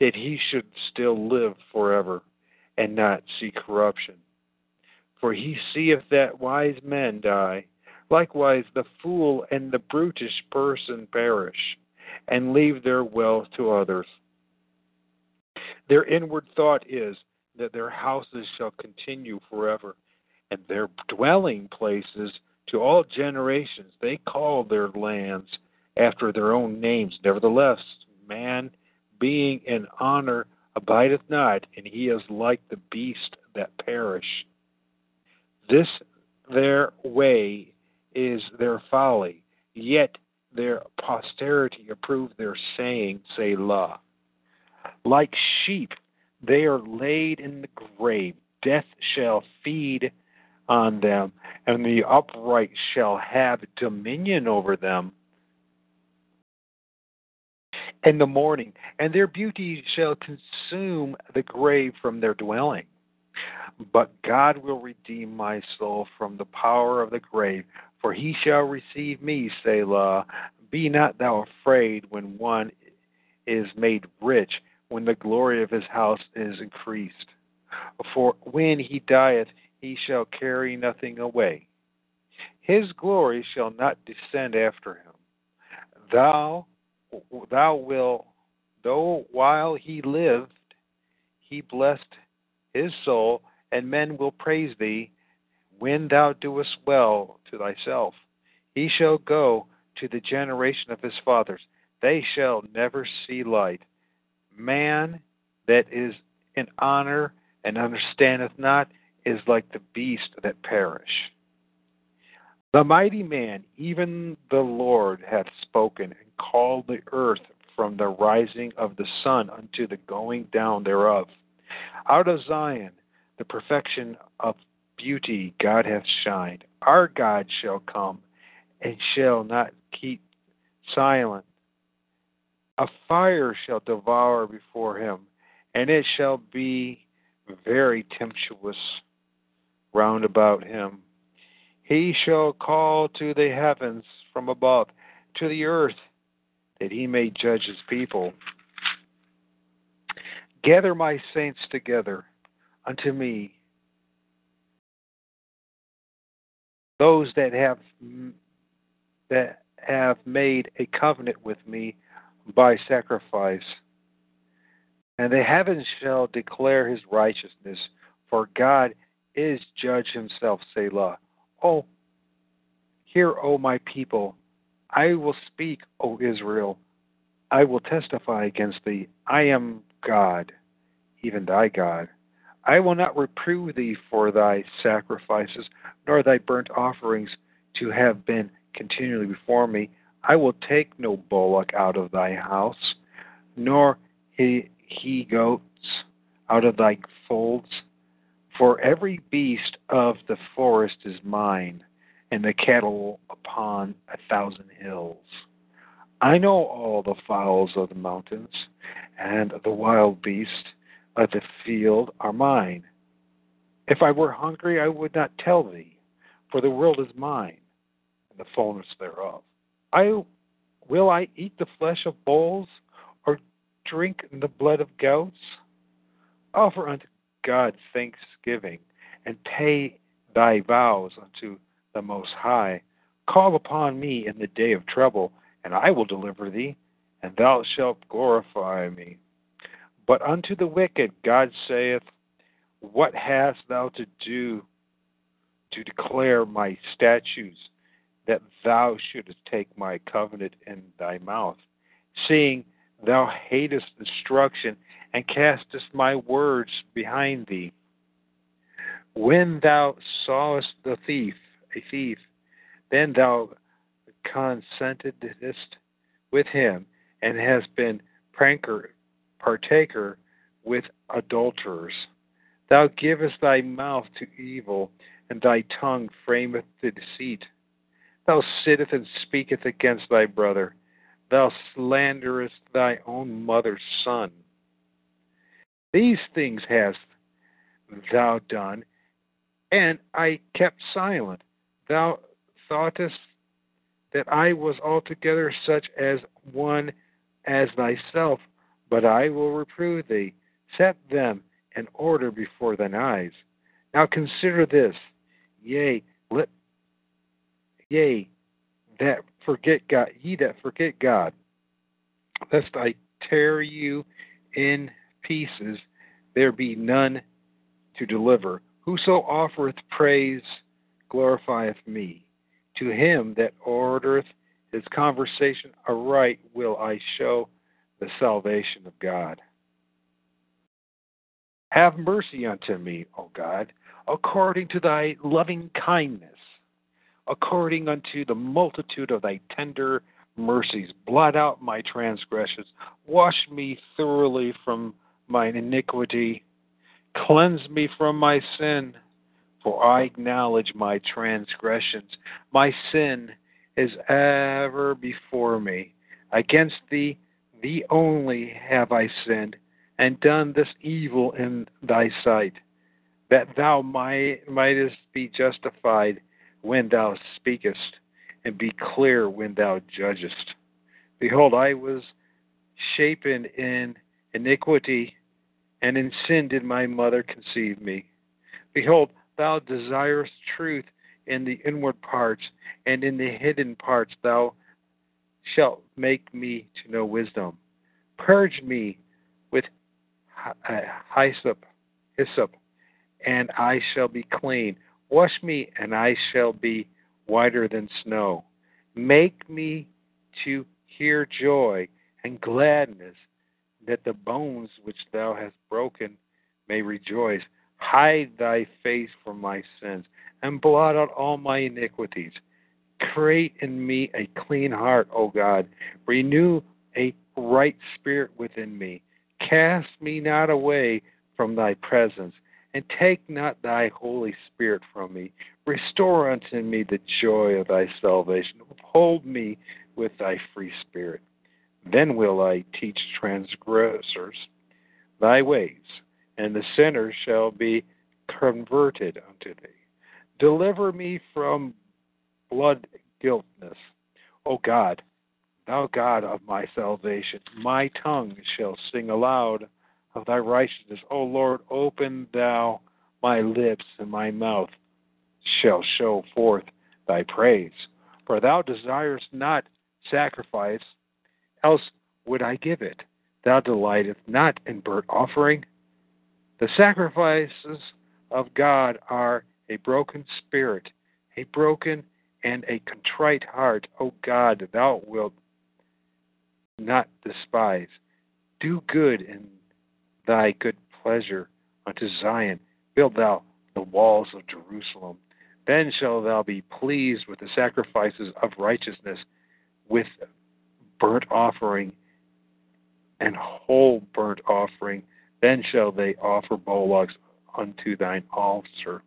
that he should still live forever and not see corruption. For he seeth that wise men die, likewise the fool and the brutish person perish, and leave their wealth to others. Their inward thought is that their houses shall continue forever, and their dwelling places to all generations. They call their lands after their own names. Nevertheless, man being in honor abideth not, and he is like the beast that perish. This their way is their folly, yet their posterity approve their saying, Say Selah. Like sheep, they are laid in the grave. Death shall feed on them, and the upright shall have dominion over them in the morning, and their beauty shall consume the grave from their dwelling. But God will redeem my soul from the power of the grave, for he shall receive me, Selah. Be not thou afraid when one is made rich, when the glory of his house is increased. For when he dieth, he shall carry nothing away. His glory shall not descend after him. Thou, thou wilt, though while he lived, he blessed his soul, and men will praise thee when thou doest well to thyself. He shall go to the generation of his fathers. They shall never see light man that is in honor and understandeth not is like the beast that perish. The mighty man, even the Lord, hath spoken and called the earth from the rising of the sun unto the going down thereof. Out of Zion, the perfection of beauty, God hath shined. Our God shall come and shall not keep silent. A fire shall devour before him, and it shall be very tempestuous round about him. He shall call to the heavens from above, to the earth, that he may judge his people. Gather my saints together unto me, those that have that have made a covenant with me by sacrifice. And the heavens shall declare his righteousness, for God is judge himself, Selah. Oh, hear, O my people. I will speak, O Israel. I will testify against thee. I am God, even thy God. I will not reprove thee for thy sacrifices, nor thy burnt offerings to have been continually before me. I will take no bullock out of thy house, nor he, he goats out of thy folds. For every beast of the forest is mine, and the cattle upon a thousand hills. I know all the fowls of the mountains, and the wild beasts of the field are mine. If I were hungry, I would not tell thee, for the world is mine, and the fullness thereof. I will I eat the flesh of bulls or drink the blood of goats? Offer unto God thanksgiving and pay thy vows unto the Most High. Call upon me in the day of trouble, and I will deliver thee, and thou shalt glorify me. But unto the wicked God saith, What hast thou to do to declare my statutes that thou shouldest take my covenant in thy mouth, seeing thou hatest instruction and castest my words behind thee. When thou sawest the thief, a thief, then thou consentedst with him, and hast been pranker, partaker with adulterers. Thou givest thy mouth to evil, and thy tongue frameth the deceit. Thou sittest and speakest against thy brother. Thou slanderest thy own mother's son. These things hast thou done, and I kept silent. Thou thoughtest that I was altogether such as one as thyself, but I will reprove thee. Set them in order before thine eyes. Now consider this, yea, let Yea, that forget God, ye that forget God, lest I tear you in pieces, there be none to deliver. Whoso offereth praise glorifieth me. To him that ordereth his conversation aright will I show the salvation of God. Have mercy unto me, O God, according to thy loving kindness according unto the multitude of thy tender mercies. Blot out my transgressions. Wash me thoroughly from mine iniquity. Cleanse me from my sin, for I acknowledge my transgressions. My sin is ever before me. Against thee, thee only have I sinned, and done this evil in thy sight, that thou might, mightest be justified when thou speakest, and be clear when thou judgest. Behold, I was shapen in iniquity, and in sin did my mother conceive me. Behold, thou desirest truth in the inward parts, and in the hidden parts thou shalt make me to know wisdom. Purge me with uh, hyssop, hyssop, and I shall be clean. Wash me, and I shall be whiter than snow. Make me to hear joy and gladness, that the bones which thou hast broken may rejoice. Hide thy face from my sins, and blot out all my iniquities. Create in me a clean heart, O God. Renew a right spirit within me. Cast me not away from thy presence, and take not thy Holy Spirit from me. Restore unto me the joy of thy salvation. Uphold me with thy free spirit. Then will I teach transgressors thy ways, and the sinners shall be converted unto thee. Deliver me from blood guiltness. O God, thou God of my salvation, my tongue shall sing aloud of thy righteousness. O Lord, open thou my lips, and my mouth shall show forth thy praise. For thou desirest not sacrifice, else would I give it. Thou delightest not in burnt offering. The sacrifices of God are a broken spirit, a broken and a contrite heart. O God, thou wilt not despise. Do good in thy good pleasure unto Zion. Build thou the walls of Jerusalem. Then shalt thou be pleased with the sacrifices of righteousness, with burnt offering and whole burnt offering. Then shall they offer bullocks unto thine altar.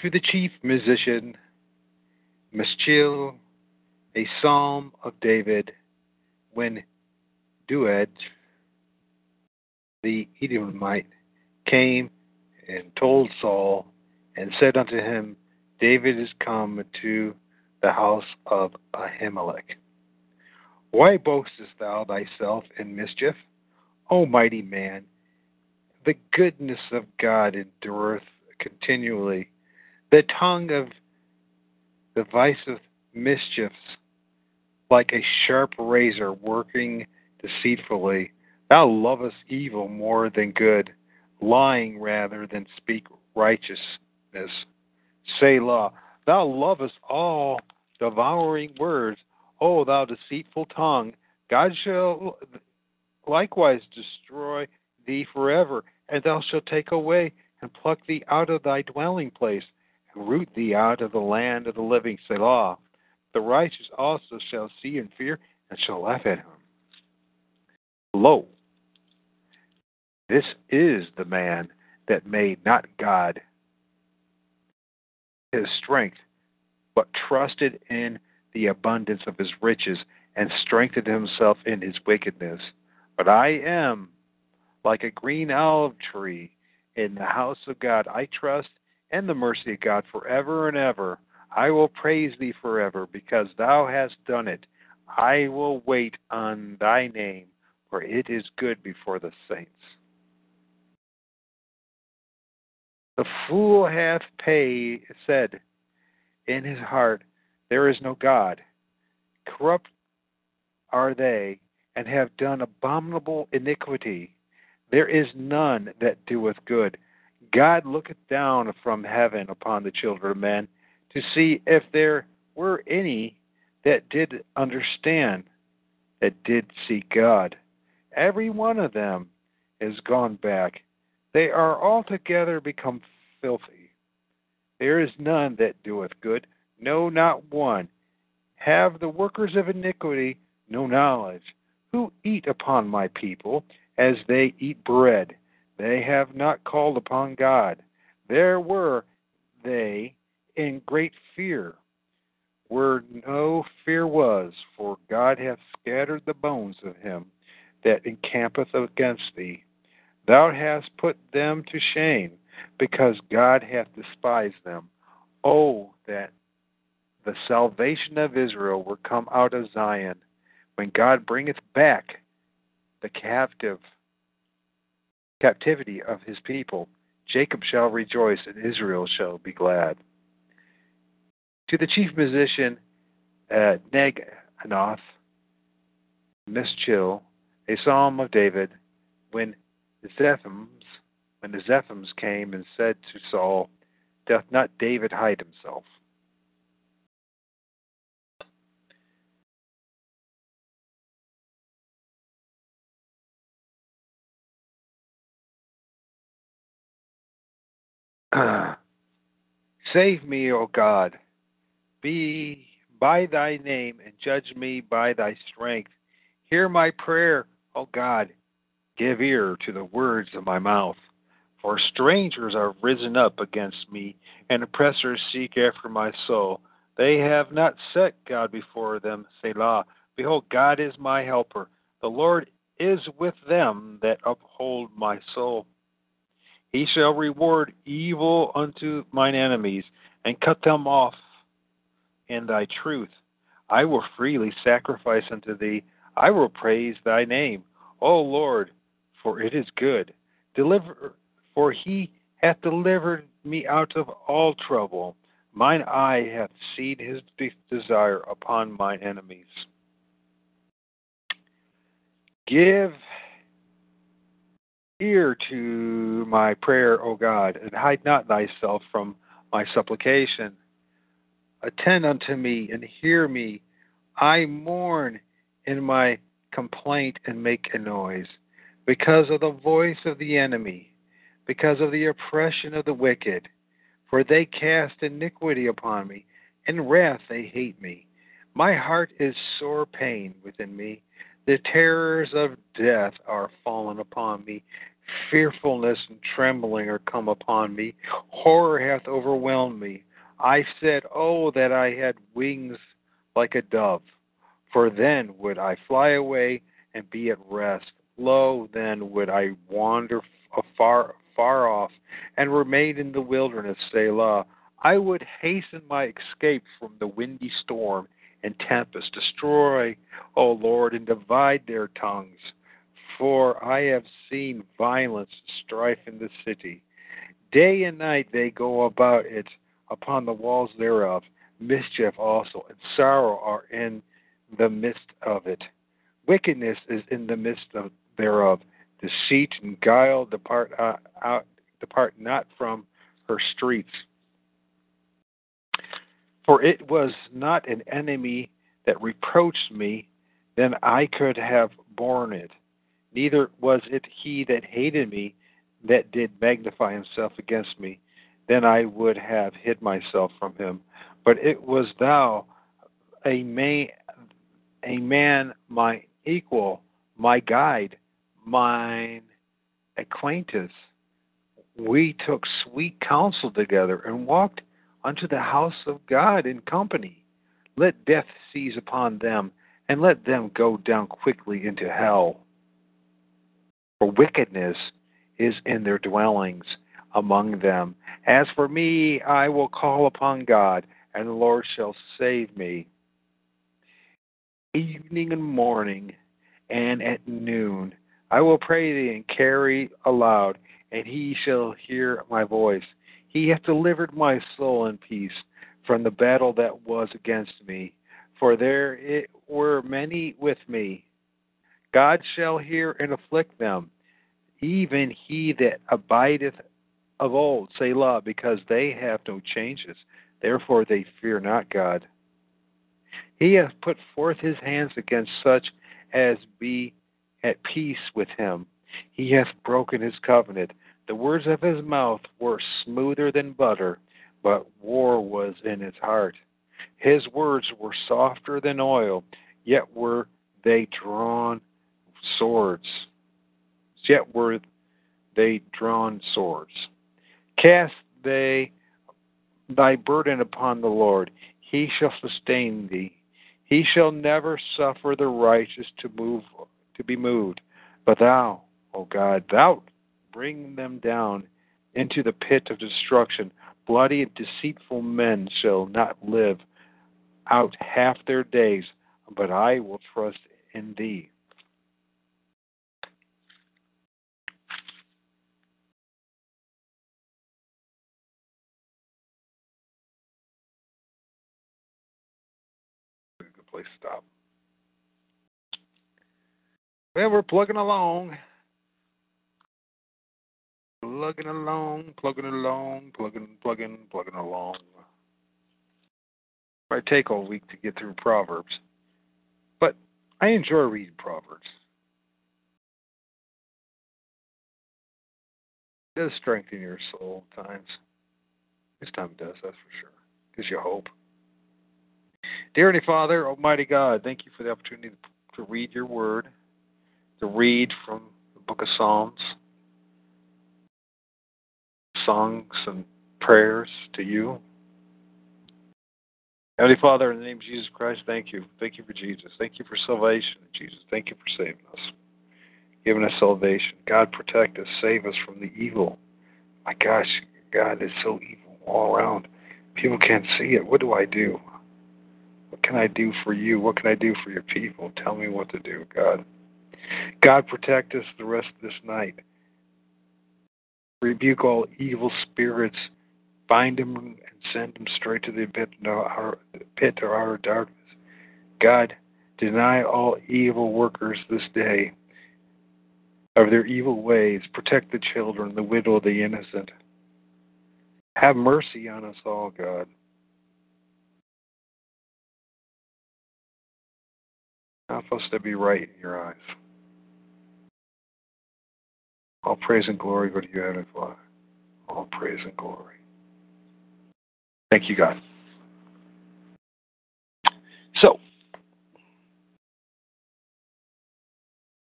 To the chief musician, Maschil, a psalm of David, when Doeg, the Edomite, came and told Saul and said unto him, David is come to the house of Ahimelech. Why boastest thou thyself in mischief, O mighty man? The goodness of God endureth continually. The tongue of deviseth mischiefs like a sharp razor working deceitfully. Thou lovest evil more than good, lying rather than speak righteousness. Selah. Thou lovest all devouring words, O thou deceitful tongue. God shall likewise destroy thee forever, and thou shalt take away and pluck thee out of thy dwelling place, and root thee out of the land of the living. Selah. The righteous also shall see and fear, and shall laugh at him. Lo, this is the man that made not God his strength, but trusted in the abundance of his riches and strengthened himself in his wickedness. But I am like a green olive tree in the house of God. I trust in the mercy of God forever and ever. I will praise thee forever because thou hast done it. I will wait on thy name, for it is good before the saints. The fool hath pay, said in his heart, There is no God. Corrupt are they, and have done abominable iniquity. There is none that doeth good. God looketh down from heaven upon the children of men to see if there were any that did understand, that did seek God. Every one of them is gone back. They are altogether become filthy. There is none that doeth good, no, not one. Have the workers of iniquity no knowledge? Who eat upon my people as they eat bread? They have not called upon God. There were they in great fear, where no fear was, for God hath scattered the bones of him that encampeth against thee. Thou hast put them to shame, because God hath despised them. Oh, that the salvation of Israel were come out of Zion. when God bringeth back the captive captivity of his people, Jacob shall rejoice and Israel shall be glad. To the chief musician uh, Neginoth, Mischil, a psalm of David, when the Ziphims, when the Ziphims came and said to Saul, Doth not David hide himself? Save me, O God, be by thy name, and judge me by thy strength. Hear my prayer, O God. Give ear to the words of my mouth. For strangers are risen up against me, and oppressors seek after my soul. They have not set God before them, Selah. Behold, God is my helper. The Lord is with them that uphold my soul. He shall reward evil unto mine enemies, and cut them off in thy truth. I will freely sacrifice unto thee. I will praise thy name, O Lord, for it is good. Deliver, for he hath delivered me out of all trouble. Mine eye hath seen his desire upon mine enemies. Give ear to my prayer, O God, and hide not thyself from my supplication. Attend unto me and hear me. I mourn in my complaint and make a noise because of the voice of the enemy, because of the oppression of the wicked. For they cast iniquity upon me, in wrath they hate me. My heart is sore pain within me. The terrors of death are fallen upon me. Fearfulness and trembling are come upon me. Horror hath overwhelmed me. I said, Oh, that I had wings like a dove, for then would I fly away and be at rest. Lo, then would I wander afar, far off and remain in the wilderness, Selah. I would hasten my escape from the windy storm and tempest. Destroy, O Lord, and divide their tongues. For I have seen violence, and strife in the city. Day and night they go about it upon the walls thereof. Mischief also and sorrow are in the midst of it. Wickedness is in the midst of thereof. Deceit and guile depart out, out depart not from her streets. For it was not an enemy that reproached me, then I could have borne it. Neither was it he that hated me that did magnify himself against me. Then I would have hid myself from him. But it was thou, a man, a man, my equal, my guide, mine acquaintance. We took sweet counsel together and walked unto the house of God in company. Let death seize upon them, and let them go down quickly into hell. For wickedness is in their dwellings among them. As for me, I will call upon God, and the Lord shall save me. Evening and morning, and at noon, I will pray thee and carry aloud, and he shall hear my voice. He hath delivered my soul in peace from the battle that was against me. For there it were many with me. God shall hear and afflict them, even he that abideth of old, Selah, because they have no changes. Therefore they fear not God. He hath put forth his hands against such as be at peace with him. He hath broken his covenant. The words of his mouth were smoother than butter, but war was in his heart. His words were softer than oil, yet were they drawn swords. Yet were they drawn swords. Cast they thy burden upon the Lord, he shall sustain thee. He shall never suffer the righteous to move to be moved. But thou, O God, thou bring them down into the pit of destruction. Bloody and deceitful men shall not live out half their days, but I will trust in thee. Good place stop. Well, we're plugging along. Plugging along, plugging along, plugging, plugging, plugging along. Might take all week to get through Proverbs, but I enjoy reading Proverbs. It does strengthen your soul at times. This time it does, that's for sure. Gives you hope. Dear Heavenly Father, Almighty God, thank you for the opportunity to read your word, to read from the book of Psalms songs and prayers to you. Heavenly Father, in the name of Jesus Christ, thank you. Thank you for Jesus. Thank you for salvation, Jesus. Thank you for saving us, giving us salvation. God, protect us, save us from the evil. My gosh, God is so evil all around. People can't see it. What do I do? Can I do for you? What can I do for your people? Tell me what to do, God. God, protect us the rest of this night rebuke all evil spirits, bind them and send them straight to the pit, of our, darkness. God, deny all evil workers this day of their evil ways. Protect the children, the widow, the innocent. Have mercy on us all, God. Help us to be right in your eyes. All praise and glory go to you, Heavenly Father. All praise and glory. Thank you, God. So,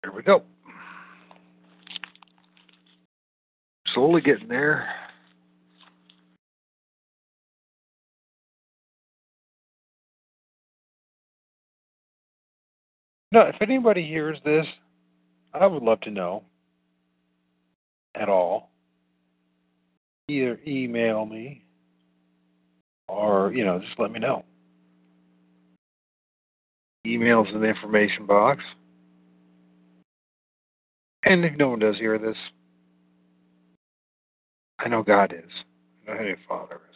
here we go. Slowly getting there. No, if anybody hears this, I would love to know at all, either email me or, you know, just let me know. Email's in the information box. And if no one does hear this, I know God is. I know Heavenly Father is.